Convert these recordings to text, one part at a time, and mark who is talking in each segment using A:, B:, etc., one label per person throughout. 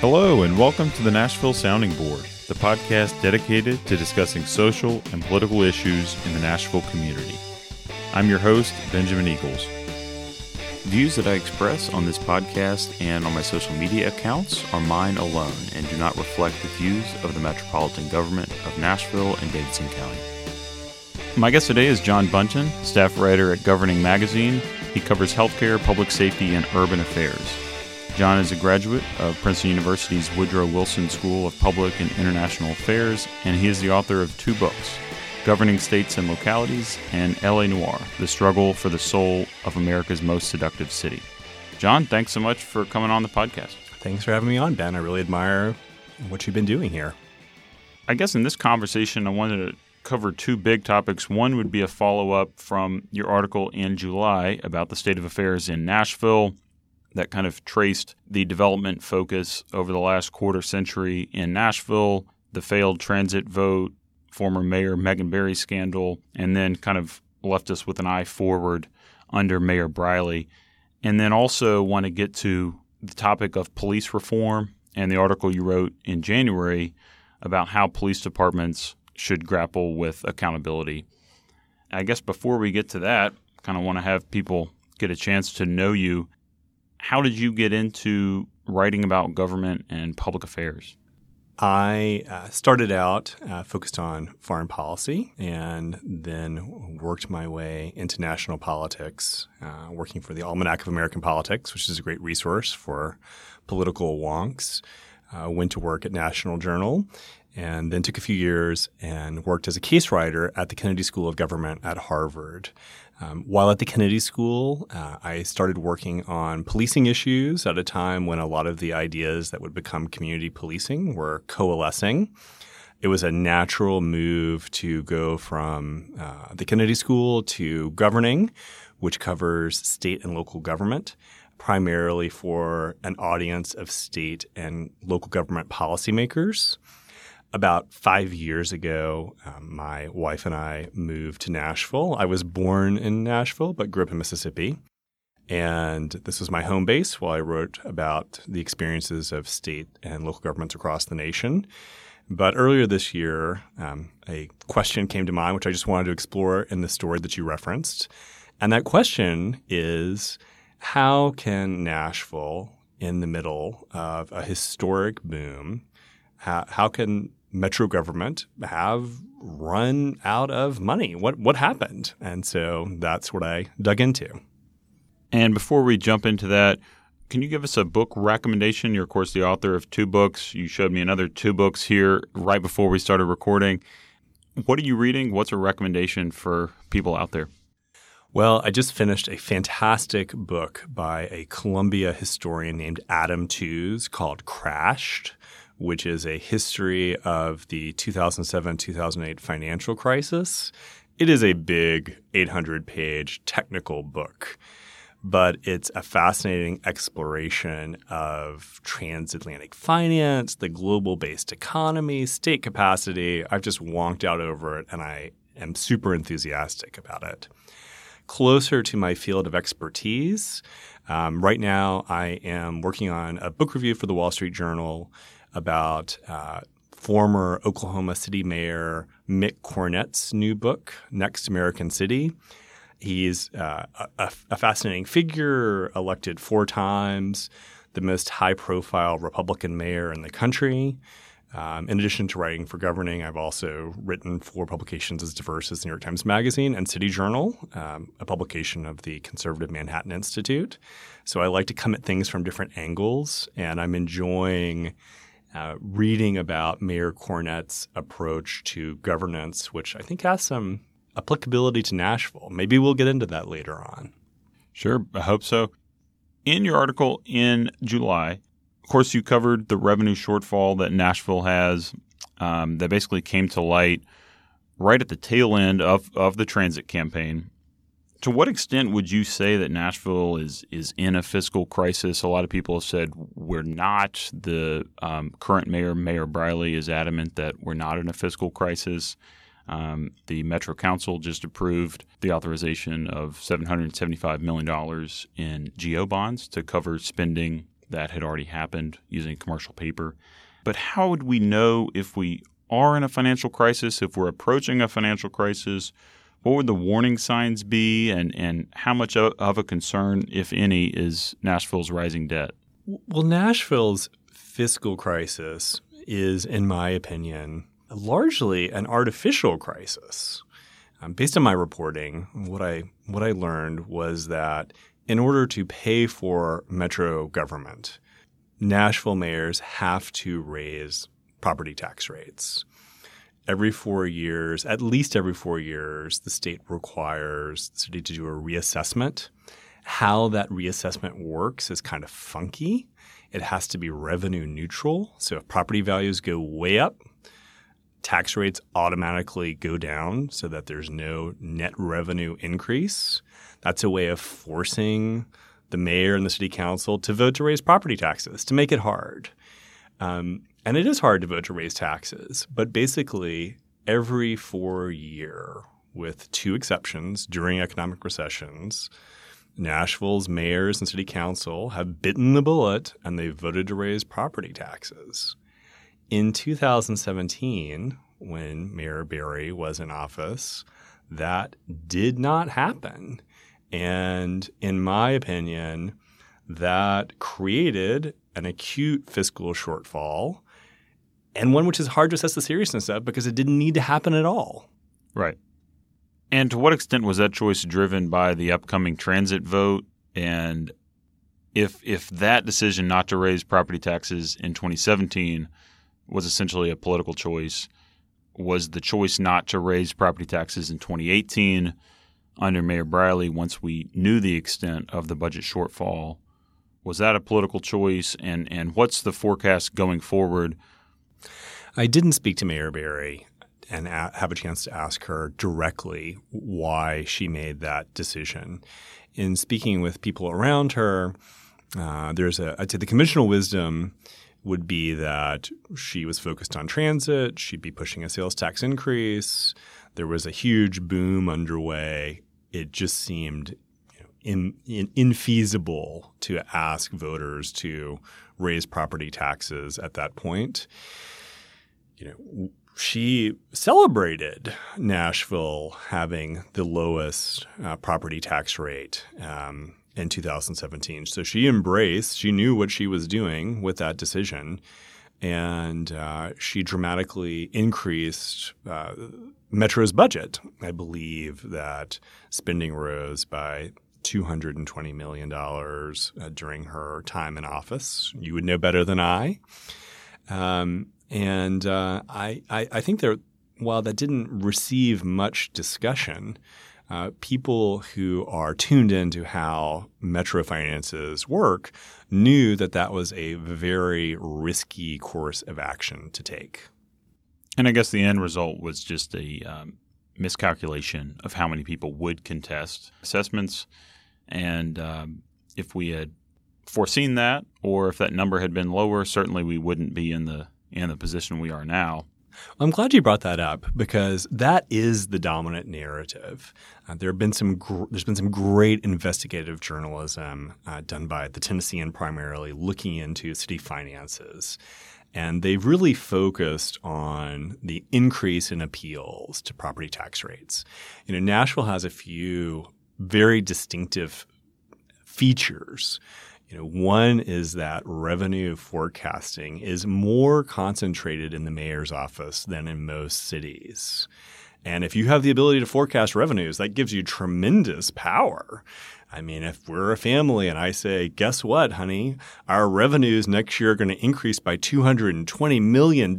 A: Hello, and welcome to the Nashville Sounding Board, the podcast dedicated to discussing social and political issues in the Nashville community. I'm your host, Benjamin Eagles. Views that I express on this podcast and on my social media accounts are mine alone and do not reflect the views of the Metropolitan Government of Nashville and Davidson County. My guest today is John Buntin, staff writer at Governing Magazine. He covers healthcare, public safety, and urban affairs. John is a graduate of Princeton University's Woodrow Wilson School of Public and International Affairs, and he is the author of two books Governing States and Localities and LA Noir The Struggle for the Soul of America's Most Seductive City. John, thanks so much for coming on the podcast.
B: Thanks for having me on, Ben. I really admire what you've been doing here.
A: I guess in this conversation, I wanted to cover two big topics. One would be a follow up from your article in July about the state of affairs in Nashville that kind of traced the development focus over the last quarter century in Nashville, the failed transit vote, former Mayor Megan Barry scandal, and then kind of left us with an eye forward under Mayor Briley. And then also want to get to the topic of police reform and the article you wrote in January about how police departments should grapple with accountability. I guess before we get to that, kind of want to have people get a chance to know you how did you get into writing about government and public affairs?
B: I uh, started out uh, focused on foreign policy and then worked my way into national politics, uh, working for the Almanac of American Politics, which is a great resource for political wonks. Uh, went to work at National Journal and then took a few years and worked as a case writer at the Kennedy School of Government at Harvard. Um, while at the Kennedy School, uh, I started working on policing issues at a time when a lot of the ideas that would become community policing were coalescing. It was a natural move to go from uh, the Kennedy School to governing, which covers state and local government, primarily for an audience of state and local government policymakers about five years ago, um, my wife and I moved to Nashville. I was born in Nashville, but grew up in Mississippi. And this was my home base while I wrote about the experiences of state and local governments across the nation. But earlier this year, um, a question came to mind, which I just wanted to explore in the story that you referenced. And that question is how can Nashville, in the middle of a historic boom, how, how can metro government have run out of money? What what happened? And so that's what I dug into.
A: And before we jump into that, can you give us a book recommendation? You're of course the author of two books. You showed me another two books here right before we started recording. What are you reading? What's a recommendation for people out there?
B: Well, I just finished a fantastic book by a Columbia historian named Adam Tooze called Crashed which is a history of the 2007 2008 financial crisis. It is a big 800 page technical book, but it's a fascinating exploration of transatlantic finance, the global based economy, state capacity. I've just wonked out over it and I am super enthusiastic about it. Closer to my field of expertise, um, right now I am working on a book review for the Wall Street Journal about uh, former Oklahoma City Mayor Mick Cornett's new book, Next American City. He's uh, a, a, fascinating figure, elected four times, the most high profile Republican mayor in the country. Um, in addition to writing for governing, I've also written for publications as diverse as the New York Times Magazine and City Journal, um, a publication of the Conservative Manhattan Institute. So I like to come at things from different angles, and I'm enjoying uh, reading about Mayor Cornett's approach to governance, which I think has some applicability to Nashville. Maybe we'll get into that later on.
A: Sure, I hope so. In your article in July, of course, you covered the revenue shortfall that Nashville has um, that basically came to light right at the tail end of, of the transit campaign to what extent would you say that Nashville is is in a fiscal crisis? A lot of people have said we're not. The um, current mayor, Mayor Briley, is adamant that we're not in a fiscal crisis. Um, the Metro Council just approved the authorization of $775 million in GO bonds to cover spending that had already happened using commercial paper. But how would we know if we are in a financial crisis, if we're approaching a financial crisis? What would the warning signs be, and, and how much of a concern, if any, is Nashville's rising debt?
B: Well, Nashville's fiscal crisis is, in my opinion, largely an artificial crisis. Um, based on my reporting, what I what I learned was that in order to pay for metro government, Nashville mayors have to raise property tax rates. Every four years, at least every four years, the state requires the city to do a reassessment. How that reassessment works is kind of funky. It has to be revenue neutral. So if property values go way up, tax rates automatically go down so that there's no net revenue increase. That's a way of forcing the mayor and the city council to vote to raise property taxes, to make it hard. Um, and it is hard to vote to raise taxes, but basically, every four year, with two exceptions during economic recessions, Nashville's mayors and city council have bitten the bullet and they voted to raise property taxes. In 2017, when Mayor Barry was in office, that did not happen. And in my opinion, that created an acute fiscal shortfall and one which is hard to assess the seriousness of because it didn't need to happen at all.
A: Right. And to what extent was that choice driven by the upcoming transit vote? And if if that decision not to raise property taxes in 2017 was essentially a political choice. Was the choice not to raise property taxes in 2018 under Mayor Briley once we knew the extent of the budget shortfall? Was that a political choice? And, and what's the forecast going forward?
B: I didn't speak to Mayor Barry and a- have a chance to ask her directly why she made that decision. In speaking with people around her, uh, there's a, I'd say the conventional wisdom would be that she was focused on transit, she'd be pushing a sales tax increase. There was a huge boom underway. It just seemed you know, in, in, infeasible to ask voters to raise property taxes at that point. You know, she celebrated Nashville having the lowest uh, property tax rate. Um, in 2017. So she embraced, she knew what she was doing with that decision. And uh, she dramatically increased uh, Metro's budget. I believe that spending rose by $220 million uh, during her time in office. You would know better than I. Um, and uh, I, I, I think there, while that didn't receive much discussion, uh, people who are tuned into how metro finances work knew that that was a very risky course of action to take.
A: And I guess the end result was just a um, miscalculation of how many people would contest assessments. And um, if we had foreseen that, or if that number had been lower, certainly we wouldn't be in the in the position we are now.
B: I'm glad you brought that up because that is the dominant narrative. Uh, there have been some gr- there's been some great investigative journalism uh, done by the Tennessean primarily looking into city finances. And they've really focused on the increase in appeals to property tax rates. You know, Nashville has a few very distinctive features you know, one is that revenue forecasting is more concentrated in the mayor's office than in most cities. And if you have the ability to forecast revenues, that gives you tremendous power. I mean, if we're a family and I say, guess what, honey? Our revenues next year are going to increase by $220 million,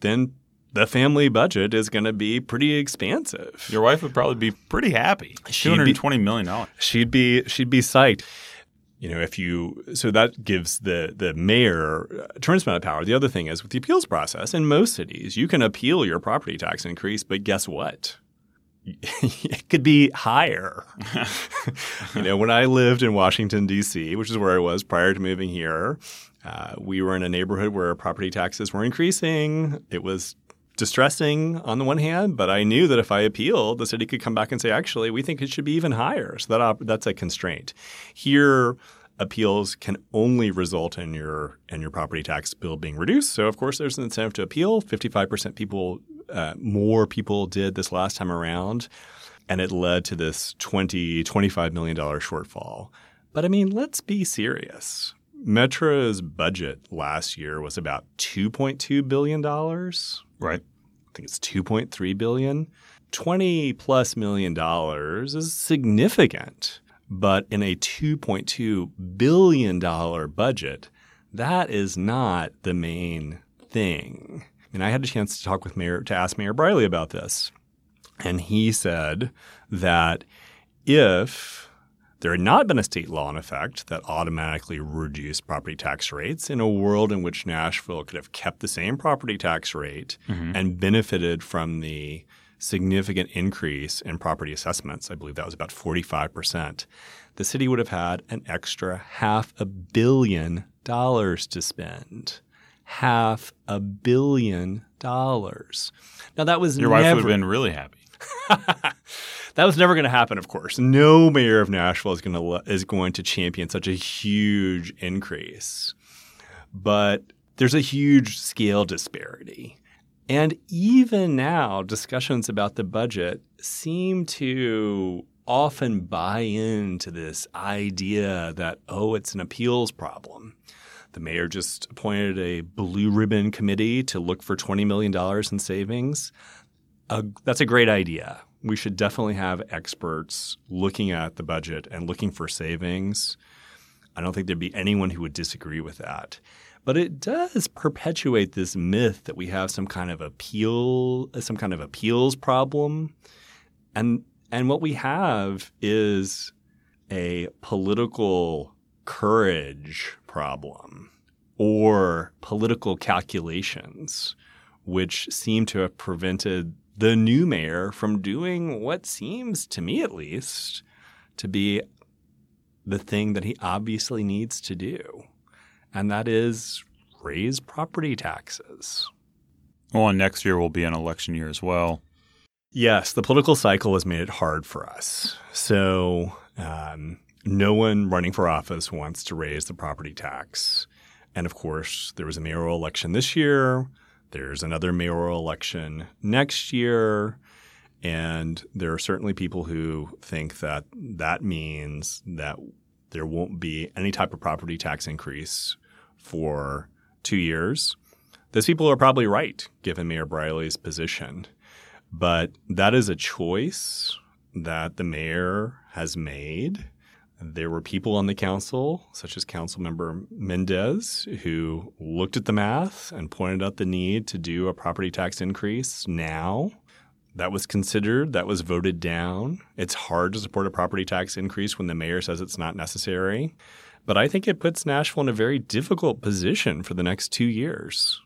B: then the family budget is going to be pretty expansive.
A: Your wife would probably be pretty happy. Two hundred twenty million dollars.
B: She'd be she'd be psyched you know, if you so that gives the the mayor a tremendous amount of power. The other thing is with the appeals process in most cities, you can appeal your property tax increase, but guess what? it could be higher. you know, when I lived in Washington D.C., which is where I was prior to moving here, uh, we were in a neighborhood where property taxes were increasing. It was distressing on the one hand, but I knew that if I appealed, the city could come back and say, actually, we think it should be even higher. So that op- that's a constraint. Here, appeals can only result in your in your property tax bill being reduced. So of course there's an incentive to appeal. 55% people uh, more people did this last time around and it led to this 20 25 million dollar shortfall. But I mean, let's be serious. Metro's budget last year was about 2.2 billion dollars.
A: Right.
B: I think it's 2.3 billion. 20 plus million dollars is significant. But in a $2.2 billion budget, that is not the main thing. And I had a chance to talk with Mayor, to ask Mayor Briley about this. And he said that if there had not been a state law in effect that automatically reduced property tax rates in a world in which Nashville could have kept the same property tax rate mm-hmm. and benefited from the significant increase in property assessments. I believe that was about 45%. The city would have had an extra half a billion dollars to spend. Half a billion dollars. Now that was
A: your
B: never,
A: wife would have been really happy.
B: that was never going to happen. Of course, no mayor of Nashville is going to is going to champion such a huge increase. But there's a huge scale disparity. And even now, discussions about the budget seem to often buy into this idea that, oh, it's an appeals problem. The mayor just appointed a blue ribbon committee to look for $20 million in savings. Uh, that's a great idea. We should definitely have experts looking at the budget and looking for savings. I don't think there'd be anyone who would disagree with that. But it does perpetuate this myth that we have some kind of appeal, some kind of appeals problem. And and what we have is a political courage problem or political calculations, which seem to have prevented the new mayor from doing what seems, to me at least, to be the thing that he obviously needs to do and that is raise property taxes.
A: Well, and next year will be an election year as well.
B: Yes, the political cycle has made it hard for us. So, um, no one running for office wants to raise the property tax. And of course, there was a mayoral election this year. There's another mayoral election next year. And there are certainly people who think that that means that there won't be any type of property tax increase for two years. Those people are probably right, given Mayor Briley's position. But that is a choice that the mayor has made. There were people on the council, such as Councilmember Mendes, who looked at the math and pointed out the need to do a property tax increase now. That was considered, that was voted down. It's hard to support a property tax increase when the mayor says it's not necessary. But I think it puts Nashville in a very difficult position for the next two years.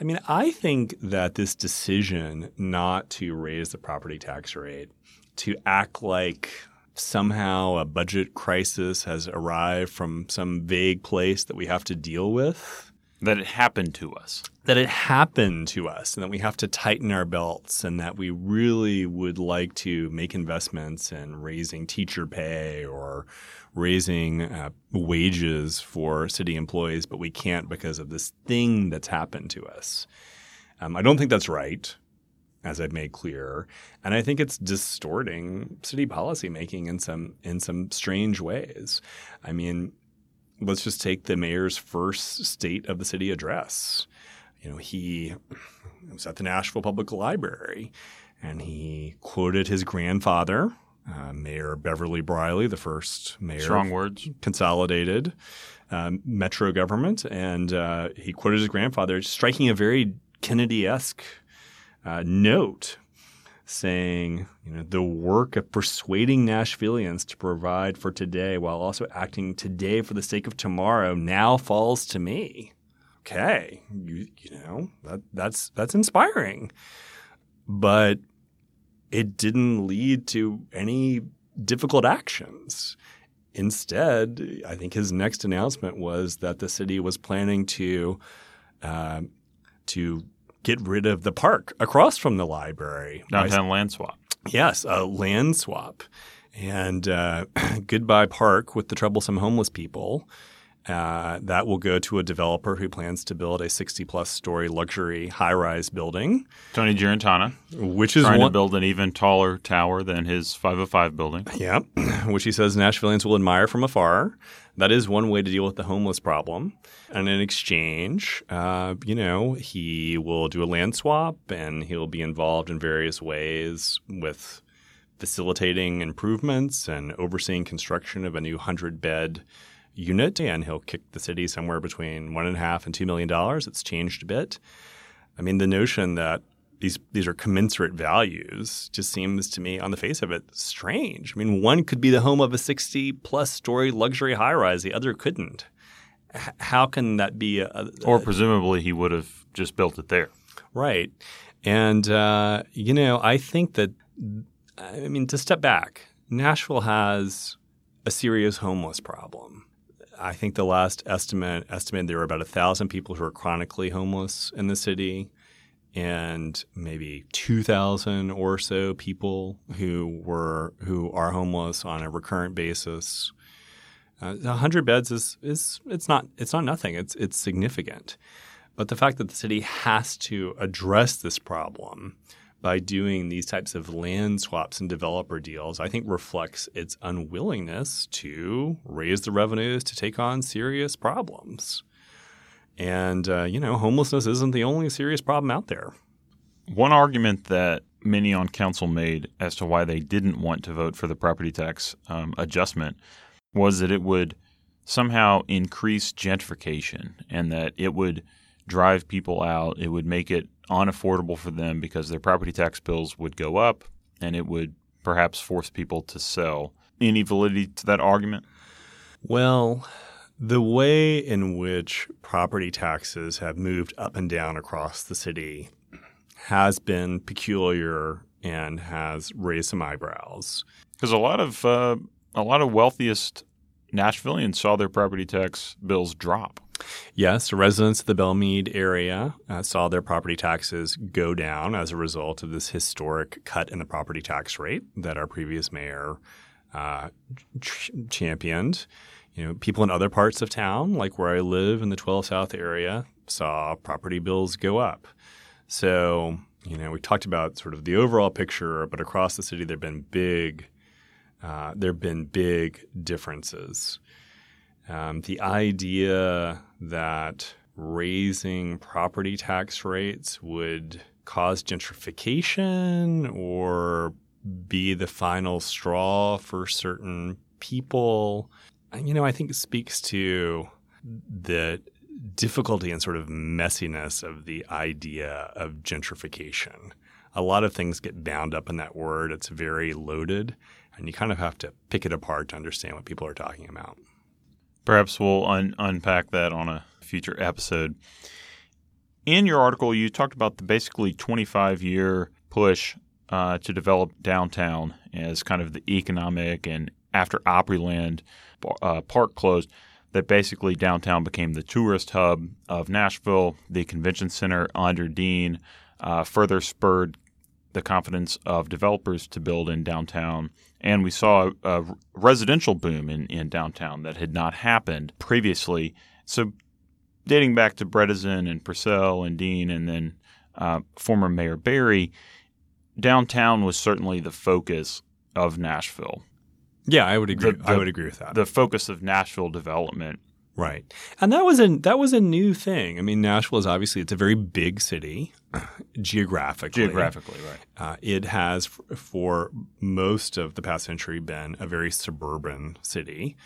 B: I mean, I think that this decision not to raise the property tax rate, to act like somehow a budget crisis has arrived from some vague place that we have to deal with,
A: that it happened to us.
B: That it happened to us and that we have to tighten our belts and that we really would like to make investments in raising teacher pay or raising uh, wages for city employees, but we can't because of this thing that's happened to us. Um, I don't think that's right, as I've made clear, and I think it's distorting city policymaking in some in some strange ways. I mean, let's just take the mayor's first state of the city address. You know, he was at the Nashville Public Library and he quoted his grandfather, uh, Mayor Beverly Briley, the first mayor.
A: Strong words.
B: Consolidated um, metro government. And uh, he quoted his grandfather, striking a very Kennedy esque uh, note saying, you know, the work of persuading Nashvillians to provide for today while also acting today for the sake of tomorrow now falls to me. Okay, you, you know, that, that's that's inspiring. But it didn't lead to any difficult actions. Instead, I think his next announcement was that the city was planning to uh, to get rid of the park across from the library.
A: Downtown land swap.
B: Yes, a land swap. And uh, goodbye park with the troublesome homeless people. Uh, that will go to a developer who plans to build a 60 plus story luxury high rise building.
A: Tony Giarratana,
B: which is
A: trying
B: one,
A: to build an even taller tower than his 505 building.
B: Yeah, which he says Nashvilleians will admire from afar. That is one way to deal with the homeless problem. And in exchange, uh, you know, he will do a land swap and he'll be involved in various ways with facilitating improvements and overseeing construction of a new 100 bed unit, and he'll kick the city somewhere between one and a half and two million dollars. It's changed a bit. I mean, the notion that these these are commensurate values just seems to me, on the face of it, strange. I mean, one could be the home of a sixty plus story luxury high rise, the other couldn't. H- how can that be? A, a,
A: or presumably he would have just built it there.
B: Right, and uh, you know, I think that I mean to step back, Nashville has a serious homeless problem. I think the last estimate estimated there were about a thousand people who are chronically homeless in the city, and maybe two thousand or so people who were who are homeless on a recurrent basis. Uh, hundred beds is is it's not it's not nothing. It's it's significant, but the fact that the city has to address this problem by doing these types of land swaps and developer deals, I think reflects its unwillingness to raise the revenues to take on serious problems. And, uh, you know, homelessness isn't the only serious problem out there.
A: One argument that many on council made as to why they didn't want to vote for the property tax um, adjustment was that it would somehow increase gentrification and that it would drive people out. It would make it unaffordable for them because their property tax bills would go up and it would perhaps force people to sell. Any validity to that argument?
B: Well, the way in which property taxes have moved up and down across the city has been peculiar and has raised some eyebrows.
A: Because a lot of uh, a lot of wealthiest Nashvilleians saw their property tax bills drop.
B: Yes, residents of the Belle Meade area uh, saw their property taxes go down as a result of this historic cut in the property tax rate that our previous mayor uh, ch- championed. You know, people in other parts of town, like where I live in the 12 South area, saw property bills go up. So, you know, we talked about sort of the overall picture, but across the city, there've been big, uh, there've been big differences. Um, the idea that raising property tax rates would cause gentrification or be the final straw for certain people, you know, I think speaks to the difficulty and sort of messiness of the idea of gentrification. A lot of things get bound up in that word. It's very loaded, and you kind of have to pick it apart to understand what people are talking about.
A: Perhaps we'll un- unpack that on a future episode. In your article, you talked about the basically 25 year push uh, to develop downtown as kind of the economic and after Opryland uh, Park closed, that basically downtown became the tourist hub of Nashville. The convention center under Dean uh, further spurred the confidence of developers to build in downtown. And we saw a, a residential boom in, in downtown that had not happened previously. So, dating back to Bredesen and Purcell and Dean, and then uh, former Mayor Barry, downtown was certainly the focus of Nashville.
B: Yeah, I would agree. The, the, I would agree with that.
A: The focus of Nashville development
B: Right. And that was a that was a new thing. I mean, Nashville is obviously it's a very big city geographically.
A: Geographically, right.
B: Uh, it has f- for most of the past century been a very suburban city.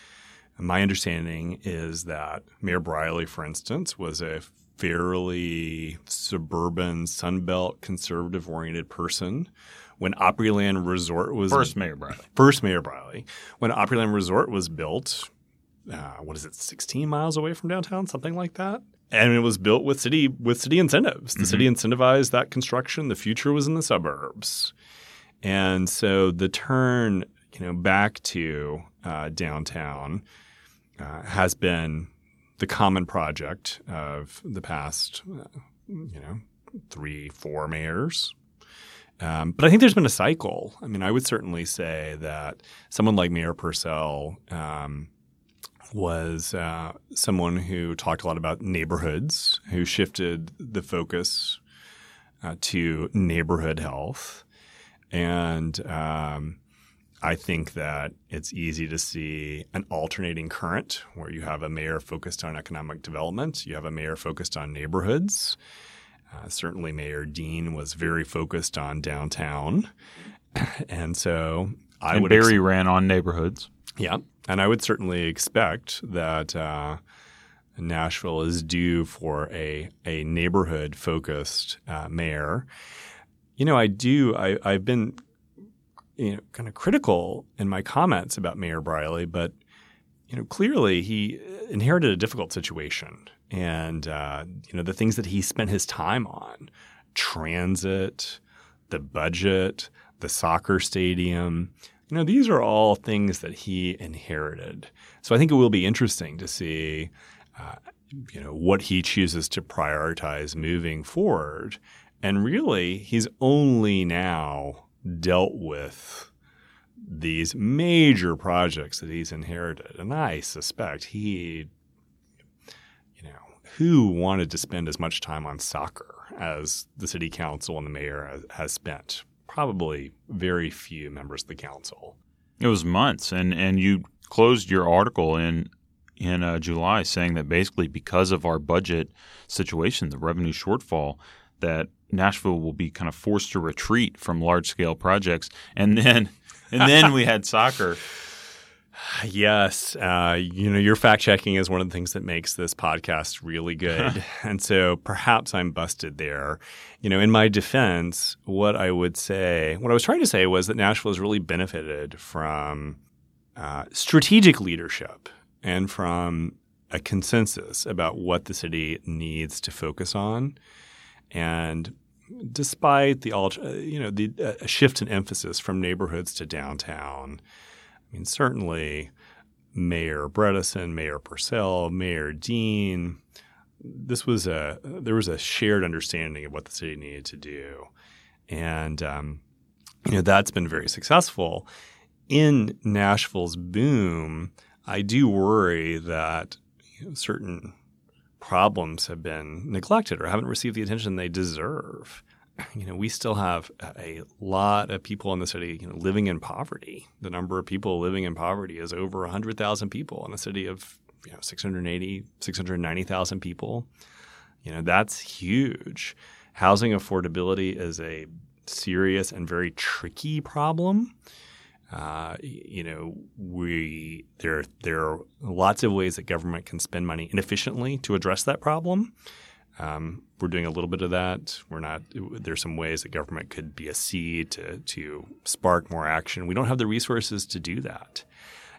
B: My understanding is that Mayor Briley, for instance, was a fairly suburban, Sunbelt, conservative oriented person when Opryland Resort was
A: first Mayor Briley.
B: First Mayor Briley. When Opryland Resort was built, uh, what is it, 16 miles away from downtown, something like that. And it was built with city with city incentives. The mm-hmm. city incentivized that construction. The future was in the suburbs, and so the turn, you know, back to uh, downtown uh, has been the common project of the past, uh, you know, three, four mayors. Um, but I think there's been a cycle. I mean, I would certainly say that someone like Mayor Purcell um, was uh, someone who talked a lot about neighborhoods, who shifted the focus uh, to neighborhood health. And um, I think that it's easy to see an alternating current where you have a mayor focused on economic development, you have a mayor focused on neighborhoods. Uh, certainly, Mayor Dean was very focused on downtown, and so I
A: and
B: would
A: Barry ex- ran on neighborhoods.
B: Yeah, and I would certainly expect that uh, Nashville is due for a a neighborhood focused uh, mayor. You know, I do. I, I've been you know kind of critical in my comments about Mayor Briley, but you know clearly he inherited a difficult situation and uh, you know the things that he spent his time on transit the budget the soccer stadium you know these are all things that he inherited. So i think it will be interesting to see uh, you know what he chooses to prioritize moving forward. And really he's only now dealt with these major projects that he's inherited. And i suspect he who wanted to spend as much time on soccer as the city council and the mayor has, spent? Probably very few members of the council.
A: It was months, and and you closed your article in in uh, July saying that basically because of our budget situation, the revenue shortfall, that Nashville will be kind of forced to retreat from large scale projects, and then and then we had soccer.
B: Yes. Uh, you know, your fact checking is one of the things that makes this podcast really good. and so perhaps I'm busted there. You know, in my defense, what I would say, what I was trying to say was that Nashville has really benefited from uh, strategic leadership and from a consensus about what the city needs to focus on. And despite the, you know, the uh, shift in emphasis from neighborhoods to downtown, I mean, certainly Mayor Bredesen, Mayor Purcell, Mayor Dean. This was a there was a shared understanding of what the city needed to do, and um, you know that's been very successful. In Nashville's boom, I do worry that you know, certain problems have been neglected or haven't received the attention they deserve you know, we still have a lot of people in the city you know, living in poverty. The number of people living in poverty is over 100,000 people in a city of you know 680, 690,000 people. You know, that's huge. Housing affordability is a serious and very tricky problem. Uh, you know, we there there are lots of ways that government can spend money inefficiently to address that problem. Um, we're doing a little bit of that. We're not. There's some ways that government could be a seed to to spark more action. We don't have the resources to do that.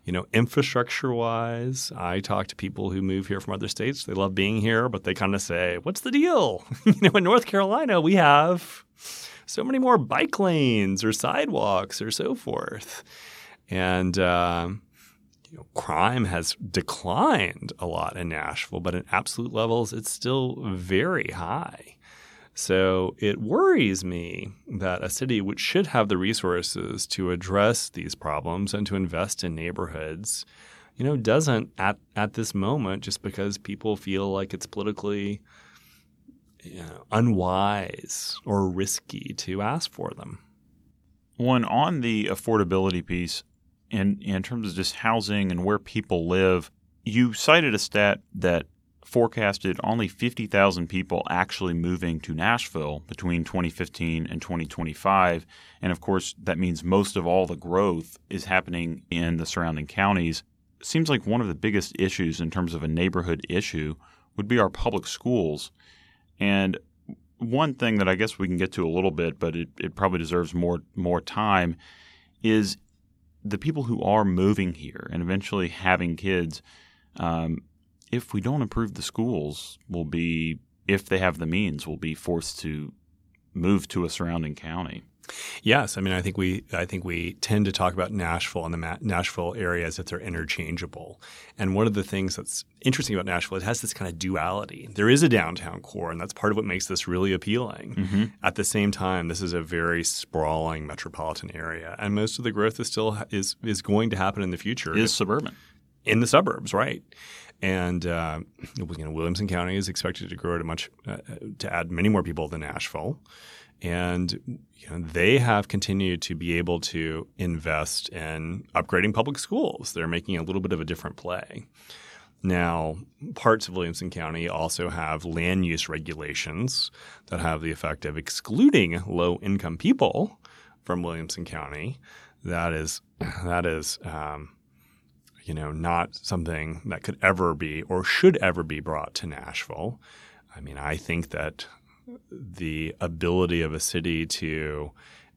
B: You know, infrastructure wise, I talk to people who move here from other states. They love being here, but they kind of say, "What's the deal?" you know, in North Carolina, we have so many more bike lanes or sidewalks or so forth, and. Uh, you know, crime has declined a lot in Nashville, but in absolute levels, it's still very high. So it worries me that a city which should have the resources to address these problems and to invest in neighborhoods, you know, doesn't at, at this moment just because people feel like it's politically you know, unwise or risky to ask for them.
A: One on the affordability piece, in in terms of just housing and where people live, you cited a stat that forecasted only 50,000 people actually moving to Nashville between 2015 and 2025. And of course, that means most of all the growth is happening in the surrounding counties. It seems like one of the biggest issues in terms of a neighborhood issue would be our public schools. And one thing that I guess we can get to a little bit, but it, it probably deserves more more time, is the people who are moving here and eventually having kids, um, if we don't improve the schools, will be if they have the means, will be forced to move to a surrounding county.
B: Yes, I mean, I think we I think we tend to talk about Nashville and the Ma- Nashville area as if they're interchangeable. And one of the things that's interesting about Nashville, it has this kind of duality. There is a downtown core, and that's part of what makes this really appealing.
A: Mm-hmm.
B: At the same time, this is a very sprawling metropolitan area, and most of the growth is still is is going to happen in the future.
A: Is suburban
B: in the suburbs, right? And uh, you know, Williamson County is expected to grow a much uh, to add many more people than Nashville and you know, they have continued to be able to invest in upgrading public schools. They're making a little bit of a different play. Now, parts of Williamson County also have land use regulations that have the effect of excluding low income people from Williamson County. That is that is um, you know not something that could ever be or should ever be brought to Nashville. I mean, I think that the ability of a city to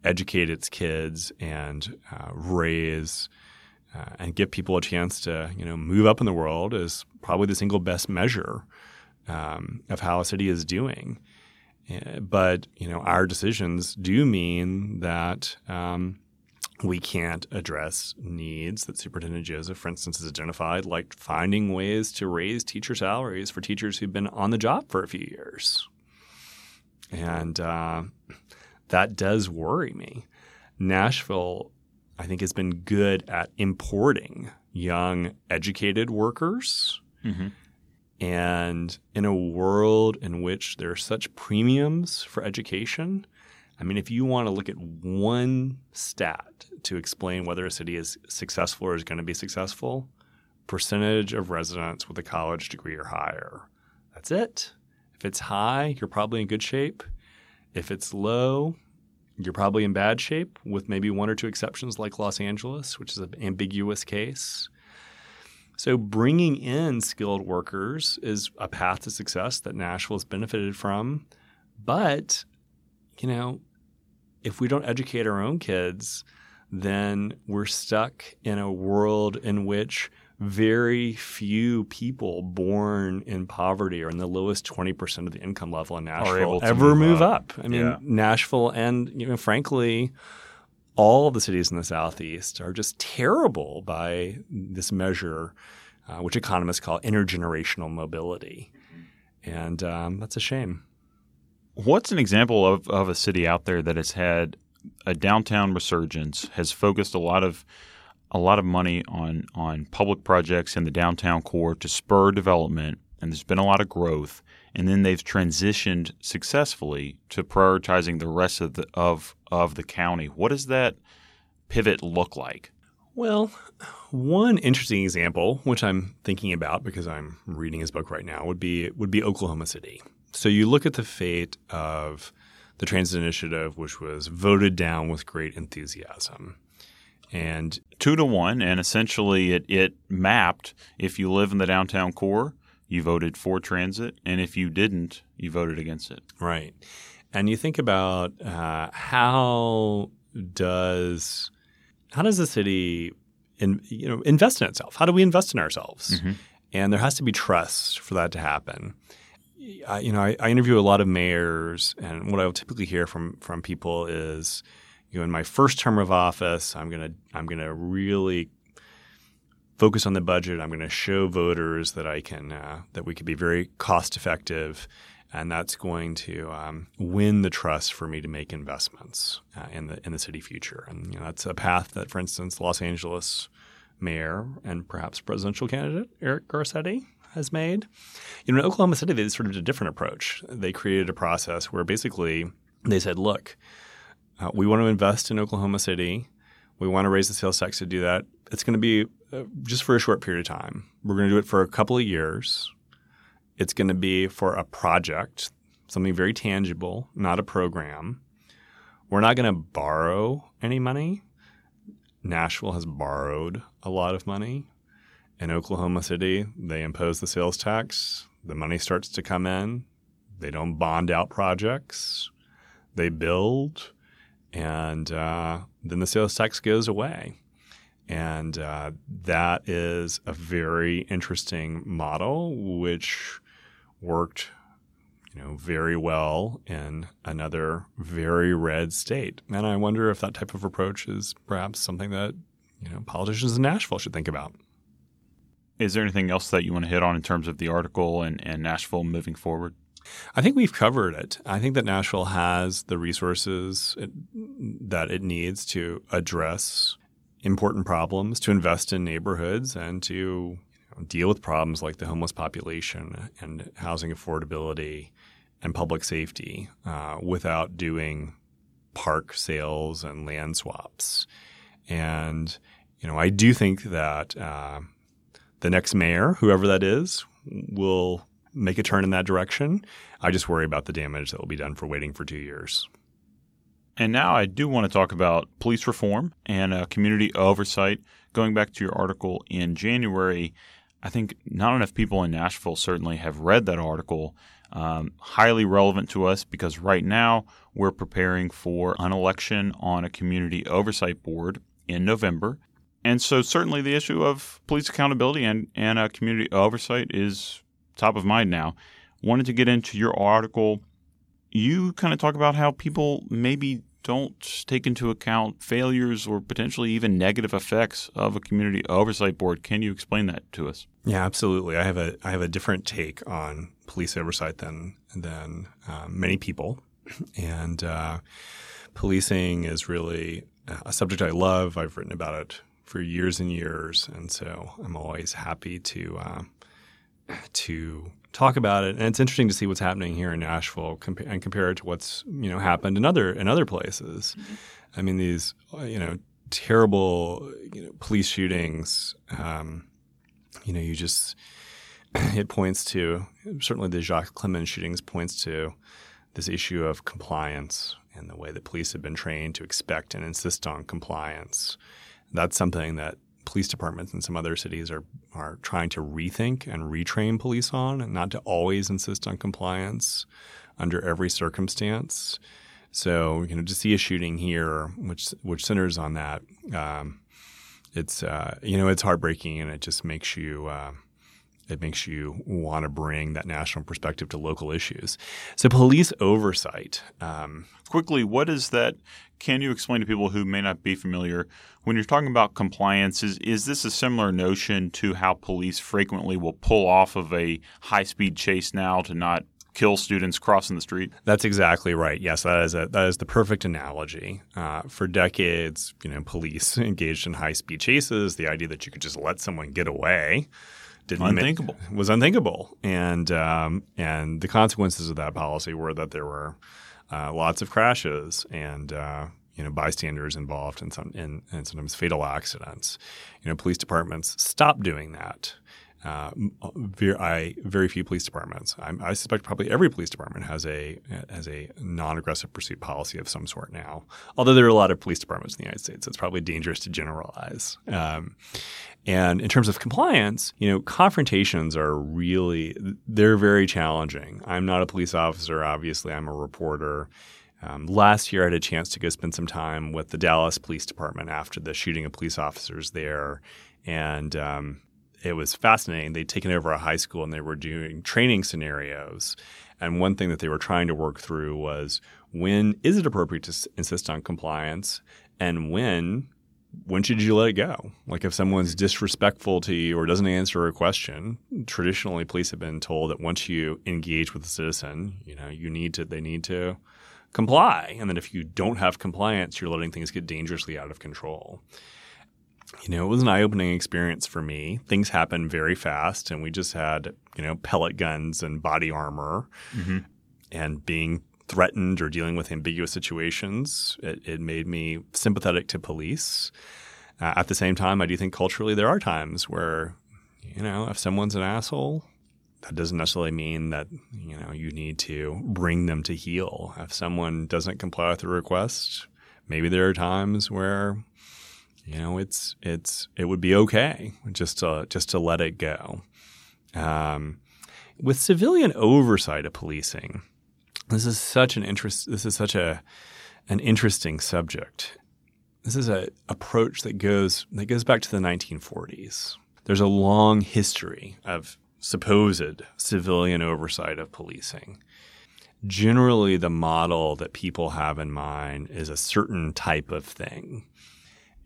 B: educate its kids and uh, raise uh, and give people a chance to you know move up in the world is probably the single best measure um, of how a city is doing. Uh, but you know our decisions do mean that um, we can't address needs that Superintendent Joseph, for instance, has identified, like finding ways to raise teacher salaries for teachers who've been on the job for a few years. And uh, that does worry me. Nashville, I think, has been good at importing young, educated workers. Mm-hmm. And in a world in which there are such premiums for education, I mean, if you want to look at one stat to explain whether a city is successful or is going to be successful, percentage of residents with a college degree or higher. That's it. If it's high, you're probably in good shape. If it's low, you're probably in bad shape, with maybe one or two exceptions like Los Angeles, which is an ambiguous case. So, bringing in skilled workers is a path to success that Nashville has benefited from. But, you know, if we don't educate our own kids, then we're stuck in a world in which very few people born in poverty or in the lowest 20% of the income level in Nashville ever move, move up. up. I mean, yeah. Nashville and, you know, frankly, all the cities in the Southeast are just terrible by this measure, uh, which economists call intergenerational mobility. And um, that's a shame.
A: What's an example of, of a city out there that has had a downtown resurgence, has focused a lot of – a lot of money on on public projects in the downtown core to spur development, and there's been a lot of growth. And then they've transitioned successfully to prioritizing the rest of the of of the county. What does that pivot look like?
B: Well, one interesting example, which I'm thinking about because I'm reading his book right now, would be would be Oklahoma City. So you look at the fate of the transit initiative, which was voted down with great enthusiasm
A: and two to one, and essentially it it mapped if you live in the downtown core, you voted for transit, and if you didn't, you voted against it.
B: Right, and you think about uh, how does how does the city in, you know invest in itself? How do we invest in ourselves? Mm-hmm. And there has to be trust for that to happen. I, you know, I, I interview a lot of mayors, and what I will typically hear from from people is you know, in my first term of office, I'm gonna I'm gonna really focus on the budget. I'm going to show voters that I can uh, that we can be very cost effective, and that's going to um, win the trust for me to make investments uh, in the in the city future. And you know, that's a path that, for instance, Los Angeles mayor and perhaps presidential candidate Eric Garcetti has made. You know, in Oklahoma City, they sort of did a different approach. They created a process where basically they said, look uh, we want to invest in Oklahoma City. We want to raise the sales tax to do that. It's going to be uh, just for a short period of time. We're going to do it for a couple of years. It's going to be for a project, something very tangible, not a program. We're not going to borrow any money. Nashville has borrowed a lot of money. In Oklahoma City, they impose the sales tax. The money starts to come in. They don't bond out projects. They build and uh, then the sales tax goes away. And uh, that is a very interesting model, which worked you know, very well in another very red state. And I wonder if that type of approach is perhaps something that, you know, politicians in Nashville should think about.
A: Is there anything else that you want to hit on in terms of the article and, and Nashville moving forward?
B: I think we've covered it. I think that Nashville has the resources it, that it needs to address important problems, to invest in neighborhoods, and to deal with problems like the homeless population and housing affordability and public safety uh, without doing park sales and land swaps. And you know, I do think that uh, the next mayor, whoever that is, will make a turn in that direction. I just worry about the damage that will be done for waiting for two years.
A: And now I do want to talk about police reform and uh, community oversight. Going back to your article in January, I think not enough people in Nashville certainly have read that article. Um, highly relevant to us because right now we're preparing for an election on a community oversight board in November. And so, certainly, the issue of police accountability and, and uh, community oversight is top of mind now. Wanted to get into your article. You kind of talk about how people maybe don't take into account failures or potentially even negative effects of a community oversight board. Can you explain that to us?
B: Yeah, absolutely. I have a I have a different take on police oversight than than um, many people, and uh, policing is really a subject I love. I've written about it for years and years, and so I'm always happy to uh, to talk about it. And it's interesting to see what's happening here in Nashville compa- and compare it to what's you know happened in other in other places. Mm-hmm. I mean, these you know terrible you know, police shootings. Um, you know, you just it points to certainly the Jocques Clemmons shootings points to this issue of compliance and the way that police have been trained to expect and insist on compliance. That's something that police departments in some other cities are are trying to rethink and retrain police on, and not to always insist on compliance under every circumstance. So you know, to see a shooting here, which which centers on that, um, it's uh, you know it's heartbreaking, and it just makes you. Uh, it makes you want to bring that national perspective to local issues. So, police oversight. Um,
A: Quickly, what is that? Can you explain to people who may not be familiar when you're talking about compliance? Is is this a similar notion to how police frequently will pull off of a high speed chase now to not kill students crossing the street?
B: That's exactly right. Yes, that is a, that is the perfect analogy. Uh, for decades, you know, police engaged in high speed chases. The idea that you could just let someone get away
A: didn't unthinkable
B: make, was unthinkable, and um, and the consequences of that policy were that there were uh, lots of crashes and uh, you know bystanders involved in some in, in sometimes fatal accidents. You know, police departments stopped doing that. Uh, very, I, very few police departments. I'm, i suspect probably every police department has a has a non-aggressive pursuit policy of some sort now. Although there are a lot of police departments in the United States, it's probably dangerous to generalize. Um, and in terms of compliance, you know, confrontations are really they're very challenging. I'm not a police officer, obviously. I'm a reporter. Um, last year, I had a chance to go spend some time with the Dallas Police Department after the shooting of police officers there, and um, it was fascinating. They'd taken over a high school and they were doing training scenarios. And one thing that they were trying to work through was when is it appropriate to insist on compliance, and when when should you let it go? Like if someone's disrespectful to you or doesn't answer a question, traditionally police have been told that once you engage with a citizen, you know, you need to they need to comply. And then if you don't have compliance, you're letting things get dangerously out of control you know, it was an eye opening experience for me. Things happen very fast, and we just had, you know, pellet guns and body armor mm-hmm. and being threatened or dealing with ambiguous situations. It, it made me sympathetic to police. Uh, at the same time, I do think culturally there are times where, you know, if someone's an asshole, that doesn't necessarily mean that you know you need to bring them to heel. If someone doesn't comply with a request, maybe there are times where you know, it's it's it would be okay just to just to let it go. Um, with civilian oversight of policing, this is such an interest. This is such a an interesting subject. This is a approach that goes that goes back to the 1940s. There's a long history of supposed civilian oversight of policing. generally the model that people have in mind is a certain type of thing.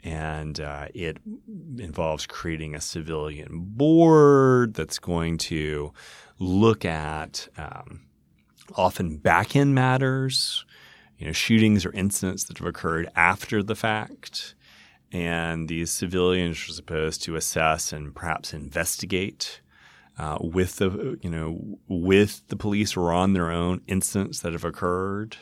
B: And uh, it involves creating a civilian board that's going to look at um, often back end matters, you know, shootings or incidents that have occurred after the fact. And these civilians are supposed to assess and perhaps investigate uh, with the you know with the police or on their own incidents that have occurred.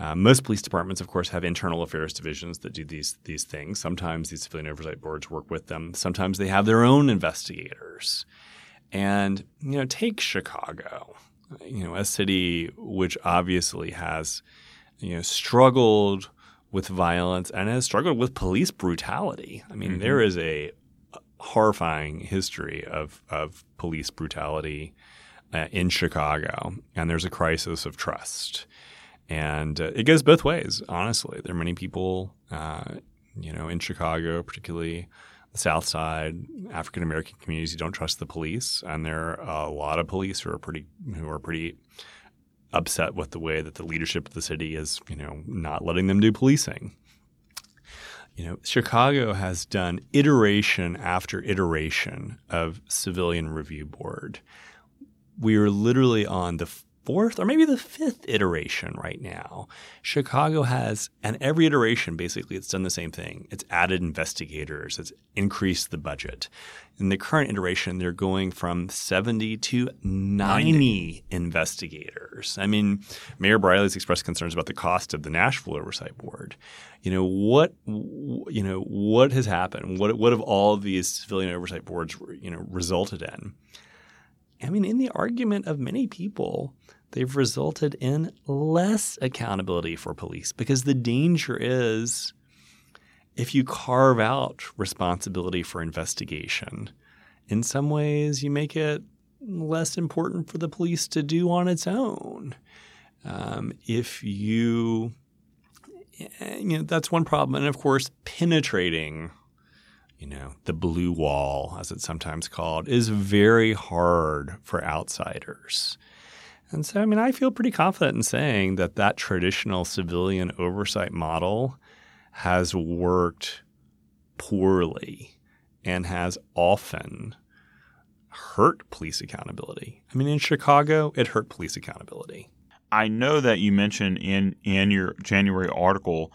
B: Uh, most police departments, of course, have internal affairs divisions that do these these things. Sometimes these civilian oversight boards work with them. Sometimes they have their own investigators. And you know, take Chicago, you know, a city which obviously has you know struggled with violence and has struggled with police brutality. I mean, mm-hmm. there is a horrifying history of of police brutality uh, in Chicago, and there's a crisis of trust. And uh, it goes both ways, honestly. There are many people, uh, you know, in Chicago, particularly the South Side, African American communities don't trust the police, and there are a lot of police who are pretty who are pretty upset with the way that the leadership of the city is, you know, not letting them do policing you know, Chicago has done iteration after iteration of civilian review board. We are literally on the fourth or maybe the fifth iteration right now. Chicago has, and every iteration basically it's done the same thing. It's added investigators, it's increased the budget. In the current iteration, they're going from 70 to 90, 90. investigators. I mean, Mayor Briley's expressed concerns about the cost of the Nashville Oversight Board. You know, what you know, what has happened? What what have all of these civilian oversight boards, you know, resulted in? I mean, in the argument of many people, they've resulted in less accountability for police because the danger is if you carve out responsibility for investigation, in some ways you make it less important for the police to do on its own. Um, if you, you know, that's one problem. And of course, penetrating, you know, the blue wall, as it's sometimes called, is very hard for outsiders. And so, I mean, I feel pretty confident in saying that that traditional civilian oversight model has worked poorly and has often hurt police accountability. I mean, in Chicago, it hurt police accountability.
A: I know that you mentioned in in your January article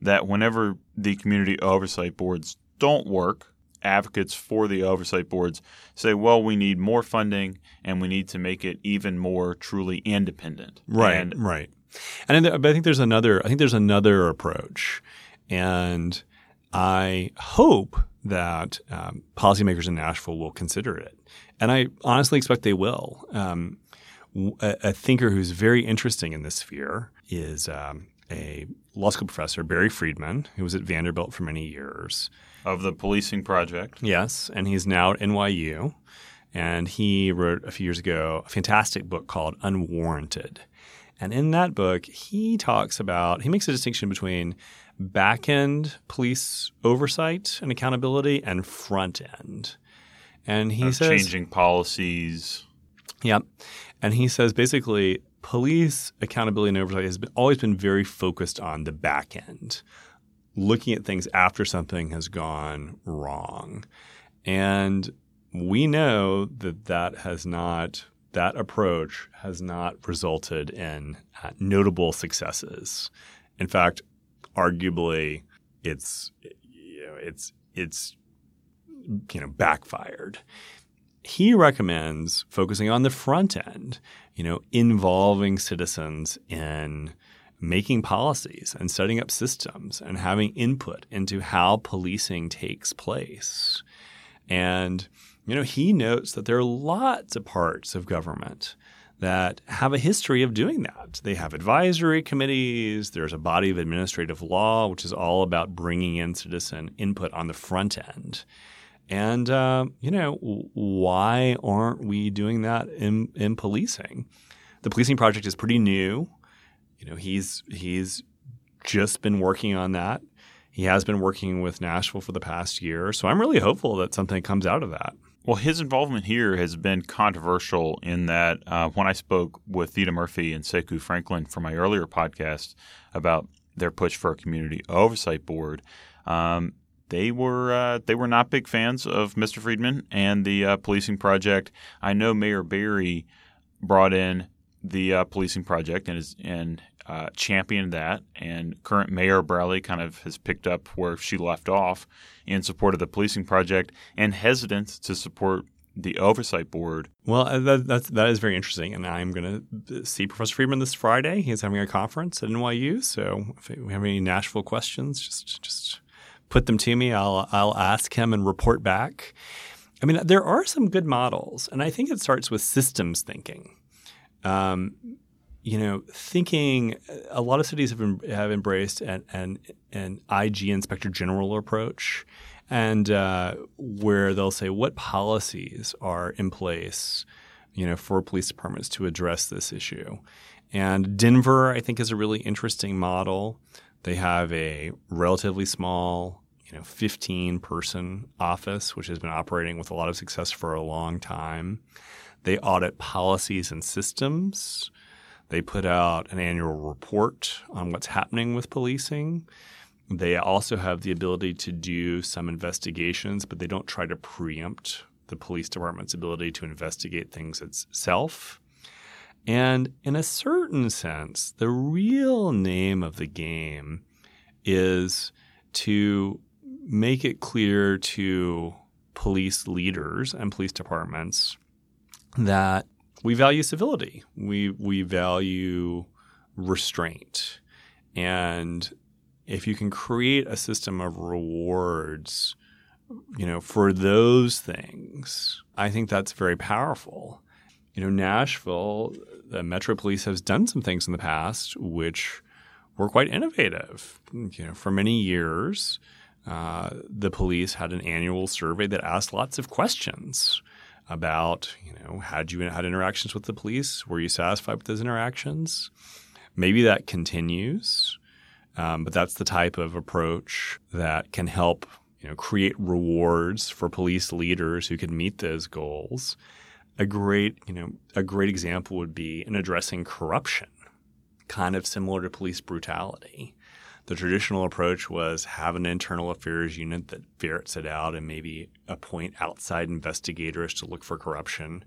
A: that whenever the community oversight boards don't work, advocates for the oversight boards say, well, we need more funding and we need to make it even more truly independent.
B: Right, and, right. And I think there's another. I think there's another approach, and I hope that um, policymakers in Nashville will consider it, and I honestly expect they will. Um, a, a, thinker who's very interesting in this sphere is um, a law school professor, Barry Friedman, who was at Vanderbilt for many years
A: of the policing project.
B: Yes, and he's now at NYU. And he wrote a few years ago a fantastic book called Unwarranted. And in that book, he talks about, he makes a distinction between back end police oversight and accountability and front end. And he says
A: changing policies.
B: Yep. And he says basically police accountability and oversight has been, always been very focused on the back end looking at things after something has gone wrong. And we know that that has not that approach has not resulted in uh, notable successes. In fact, arguably, it's you know it's it's you know backfired. He recommends focusing on the front end, you know, involving citizens in making policies and setting up systems and having input into how policing takes place. And, you know, he notes that there are lots of parts of government that have a history of doing that. They have advisory committees, there's a body of administrative law, which is all about bringing in citizen input on the front end. And, uh, you know, why aren't we doing that in, in policing? The policing project is pretty new you know, he's he's just been working on that. He has been working with Nashville for the past year, so I'm really hopeful that something comes out of that.
A: Well, his involvement here has been controversial in that uh, when I spoke with Theeda Murphy and Sekou Franklin for my earlier podcast about their push for a community oversight board, um, they were uh, they were not big fans of Mr. Friedman and the uh, policing project. I know Mayor Barry brought in the uh, policing project and is and uh, championed that, and current Mayor Briley kind of has picked up where she left off in support of the policing project and hesitant to support the oversight board.
B: Well, uh, that, that's that is very interesting, and I'm going to see Professor Friedman this Friday. He's having a conference at NYU, so if we have any Nashville questions, just just put them to me. I'll I'll ask him and report back. I mean, there are some good models, and I think it starts with systems thinking. Um, you know, thinking a lot of cities have have embraced an, an, an IG inspector general approach, and uh, where they'll say what policies are in place, you know, for police departments to address this issue. And Denver, I think, is a really interesting model. They have a relatively small, you know, 15 person office, which has been operating with a lot of success for a long time. They audit policies and systems. They put out an annual report on what's happening with policing. They also have the ability to do some investigations, but they don't try to preempt the police department's ability to investigate things itself. And in a certain sense, the real name of the game is to make it clear to police leaders and police departments that we value civility. We we value restraint. And if you can create a system of rewards, you know, for those things, I think that's very powerful. You know, Nashville, the Metro Police has done some things in the past which were quite innovative. You know, for many years, uh, the police had an annual survey that asked lots of questions about, you know, had you had interactions with the police? Were you satisfied with those interactions? Maybe that continues, um, but that's the type of approach that can help, you know, create rewards for police leaders who can meet those goals. A great, you know, a great example would be in addressing corruption, kind of similar to police brutality. The traditional approach was have an internal affairs unit that ferrets it out and maybe appoint outside investigators to look for corruption.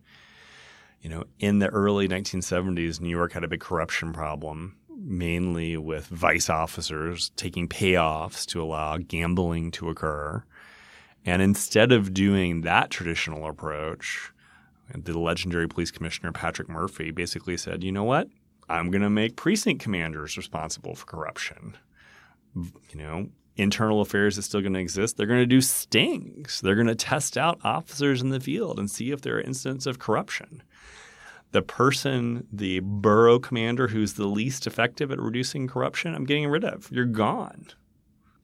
B: You know, in the early 1970s, New York had a big corruption problem, mainly with vice officers taking payoffs to allow gambling to occur. And instead of doing that traditional approach, the legendary police commissioner Patrick Murphy basically said, you know what? I'm going to make precinct commanders responsible for corruption you know, internal affairs is still going to exist. They're going to do stings. They're going to test out officers in the field and see if there are incidents of corruption. The person, the borough commander who's the least effective at reducing corruption, I'm getting rid of. You're gone.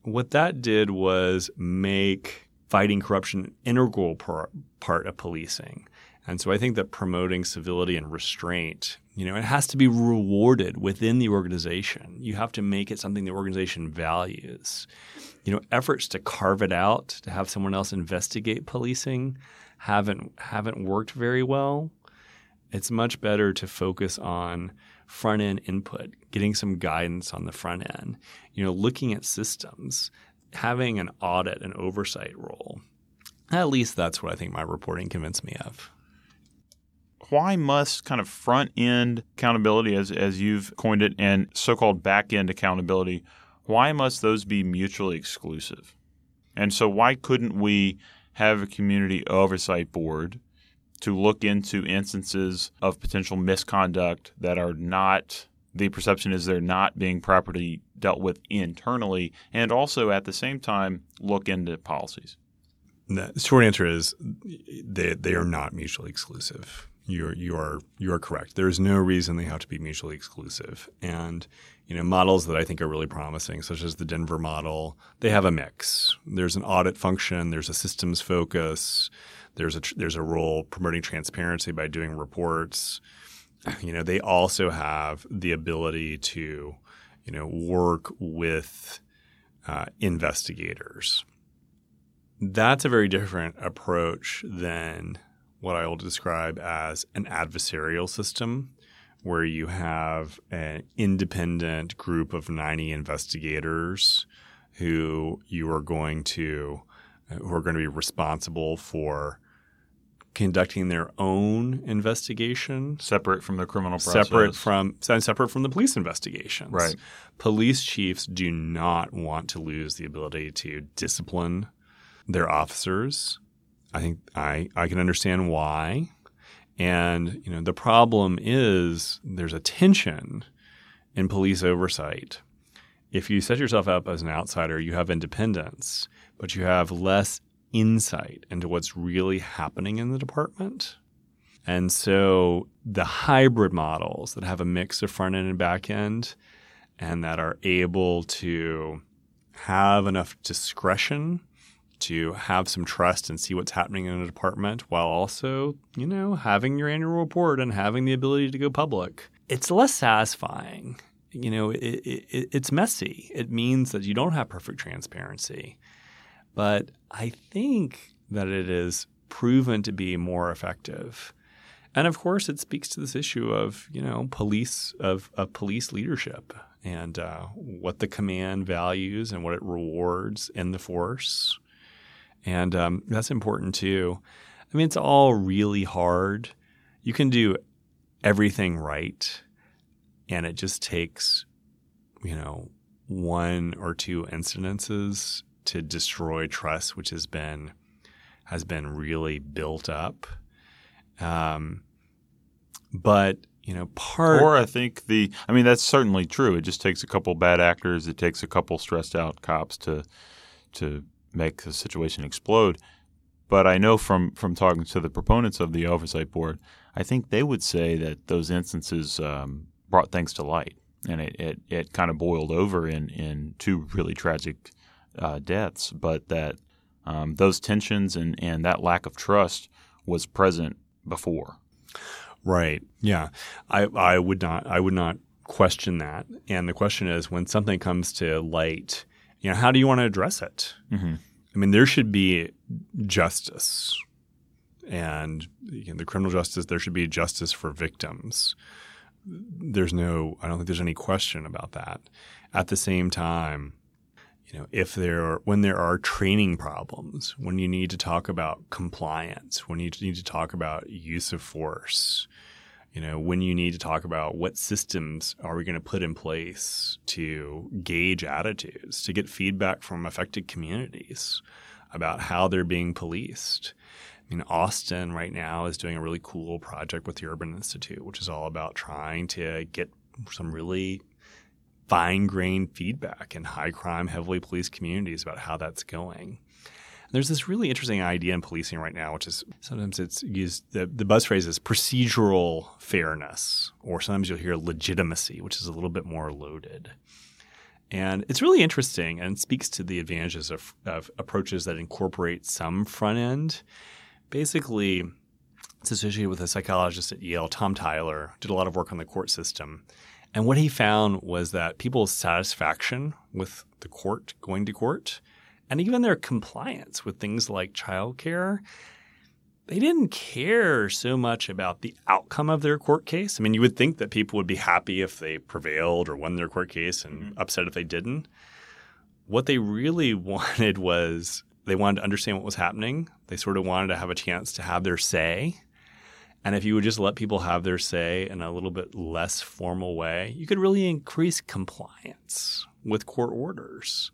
B: What that did was make fighting corruption an integral part of policing. And so I think that promoting civility and restraint, you know, it has to be rewarded within the organization. You have to make it something the organization values. You know, efforts to carve it out, to have someone else investigate policing haven't haven't worked very well. It's much better to focus on front end input, getting some guidance on the front end, you know, looking at systems, having an audit and oversight role. At least that's what I think my reporting convinced me of
A: why must kind of front end accountability, as, as you've coined it, and so called back end accountability, why must those be mutually exclusive? And so, why couldn't we have a community oversight board to look into instances of potential misconduct that are not, the perception is they're not being properly dealt with internally, and also at the same time look into policies?
B: The short answer is they, they are not mutually exclusive you're you are you are correct. There is no reason they have to be mutually exclusive. And you know models that I think are really promising, such as the Denver model, they have a mix. There's an audit function. There's a systems focus. There's a there's a role promoting transparency by doing reports. You know they also have the ability to you know work with uh, investigators that's a very different approach than what I will describe as an adversarial system, where you have an independent group of 90 investigators who you are going to who are going to be responsible for conducting their own investigation
A: separate from the criminal process.
B: separate from separate from the police investigations.
A: Right.
B: Police chiefs do not want to lose the ability to discipline their officers. I think I, I can understand why. And you know the problem is there's a tension in police oversight. If you set yourself up as an outsider, you have independence, but you have less insight into what's really happening in the department. And so the hybrid models that have a mix of front end and back end and that are able to have enough discretion to have some trust and see what's happening in a department while also, you know, having your annual report and having the ability to go public. It's less satisfying. You know, it, it, it's messy. It means that you don't have perfect transparency. But I think that it is proven to be more effective. And of course, it speaks to this issue of, you know, police, of, of police leadership and uh, what the command values and what it rewards in the force. And um, that's important too. I mean, it's all really hard. You can do everything right, and it just takes, you know, one or two incidences to destroy trust, which has been has been really built up. Um, but you know, part
A: or I think the I mean that's certainly true. It just takes a couple bad actors. It takes a couple stressed out cops to to make the situation explode. But I know from from talking to the proponents of the oversight board, I think they would say that those instances um, brought things to light, and it, it, it kind of boiled over in in two really tragic uh, deaths, but that um, those tensions and and that lack of trust was present before.
B: Right. Yeah. I I would not I would not question that. And the question is, when something comes to light you know, how do you want to address it? Mm-hmm. I mean, there should be justice, and you know, the criminal justice. There should be justice for victims. There's no, I don't think there's any question about that. At the same time, you know, if there are, when there are training problems, when you need to talk about compliance, when you need to talk about use of force, you know, when you need to talk about what systems are we going to put in place to gauge attitudes, to get feedback from affected communities about how they're being policed. I mean, Austin right now is doing a really cool project with the Urban Institute, which is all about trying to get some really fine grained feedback in high crime, heavily policed communities about how that's going. There's this really interesting idea in policing right now, which is sometimes it's used, the, the buzz phrase is procedural fairness, or sometimes you'll hear legitimacy, which is a little bit more loaded. And it's really interesting and speaks to the advantages of, of approaches that incorporate some front end. Basically, it's associated with a psychologist at Yale, Tom Tyler, did a lot of work on the court system. And what he found was that people's satisfaction with the court, going to court, and even their compliance with things like childcare, they didn't care so much about the outcome of their court case. I mean, you would think that people would be happy if they prevailed or won their court case and mm-hmm. upset if they didn't. What they really wanted was they wanted to understand what was happening. They sort of wanted to have a chance to have their say. And if you would just let people have their say in a little bit less formal way, you could really increase compliance with court orders.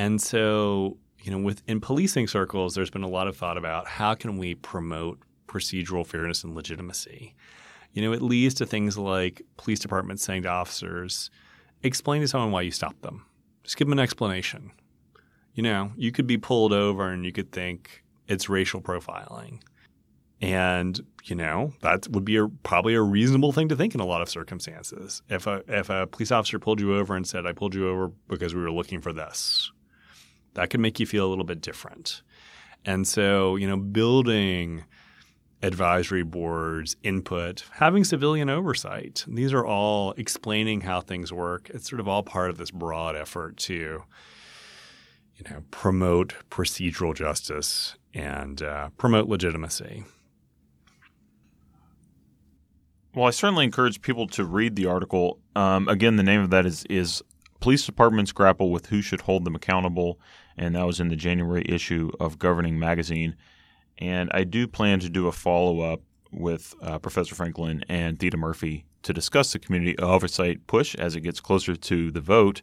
B: And so, you know, within policing circles, there's been a lot of thought about how can we promote procedural fairness and legitimacy. You know, it leads to things like police departments saying to officers, explain to someone why you stopped them. Just give them an explanation. You know, you could be pulled over and you could think it's racial profiling. And you know that would be a, probably a reasonable thing to think in a lot of circumstances. If a if a police officer pulled you over and said, "I pulled you over because we were looking for this," that can make you feel a little bit different. And so, you know, building advisory boards, input, having civilian oversight, these are all explaining how things work. It's sort of all part of this broad effort to, you know, promote procedural justice and uh, promote legitimacy.
A: Well, I certainly encourage people to read the article. Um, again, the name of that is is police departments grapple with who should hold them accountable, and that was in the January issue of Governing Magazine. And I do plan to do a follow up with uh, Professor Franklin and Theeda Murphy to discuss the community oversight push as it gets closer to the vote.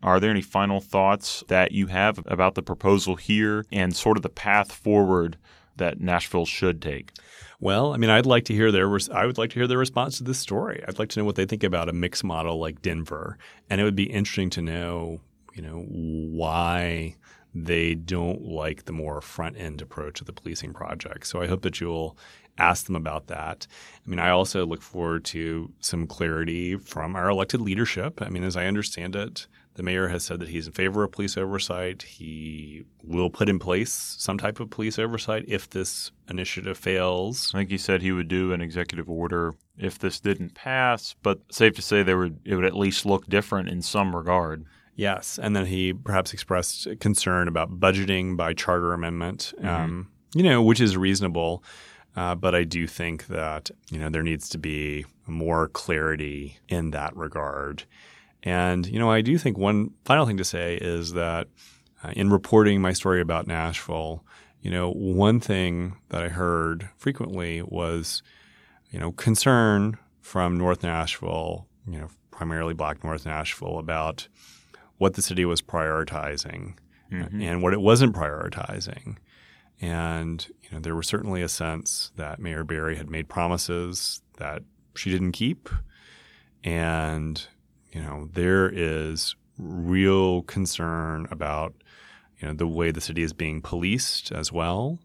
A: Are there any final thoughts that you have about the proposal here and sort of the path forward that Nashville should take?
B: Well, I mean, I'd like to hear their I would like to hear their response to this story. I'd like to know what they think about a mixed model like Denver, and it would be interesting to know, you know, why they don't like the more front end approach of the policing project. So I hope that you'll ask them about that. I mean, I also look forward to some clarity from our elected leadership. I mean, as I understand it, the mayor has said that he's in favor of police oversight. He will put in place some type of police oversight if this initiative fails.
A: I think he said he would do an executive order if this didn't pass, but safe to say there would it would at least look different in some regard.
B: Yes, and then he perhaps expressed concern about budgeting by charter amendment, mm-hmm. um, you know, which is reasonable. Uh, but I do think that you know there needs to be more clarity in that regard. And you know, I do think one final thing to say is that uh, in reporting my story about Nashville, you know, one thing that I heard frequently was, you know, concern from North Nashville, you know, primarily Black North Nashville about what the city was prioritizing mm-hmm. and what it wasn't prioritizing. And you know, there was certainly a sense that Mayor Barry had made promises that she didn't keep, and you know, there is real concern about you know the way the city is being policed as well.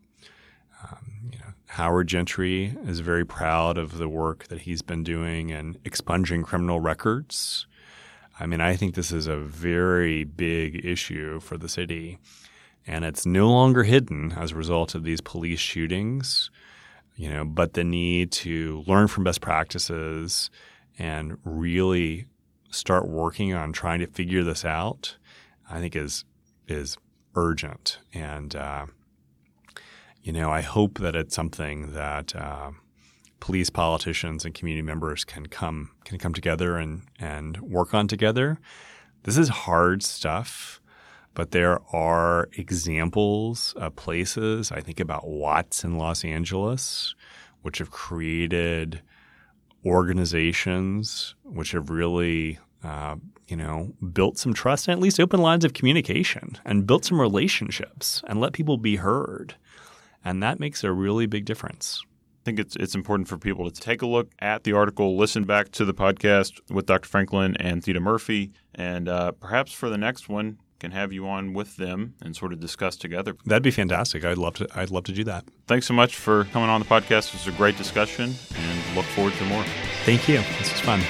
B: Um, you know, Howard Gentry is very proud of the work that he's been doing in expunging criminal records. I mean, I think this is a very big issue for the city and it's no longer hidden as a result of these police shootings. You know, but the need to learn from best practices and really start working on trying to figure this out, I think is is urgent. And uh, you know, I hope that it's something that uh, police, politicians, and community members can come can come together and and work on together. This is hard stuff but there are examples of places. I think about Watts in Los Angeles, which have created organizations which have really, uh, you know, built some trust and at least open lines of communication and built some relationships and let people be heard. And that makes a really big difference.
A: I think it's it's important for people to take a look at the article, listen back to the podcast with Dr. Franklin and Theeda Murphy, and uh, perhaps for the next one, can have you on with them and sort of discuss together.
B: That'd be fantastic. I'd love to. I'd love to do that.
A: Thanks so much for coming on the podcast. It was a great discussion, and look forward to more.
B: Thank you. This was fun.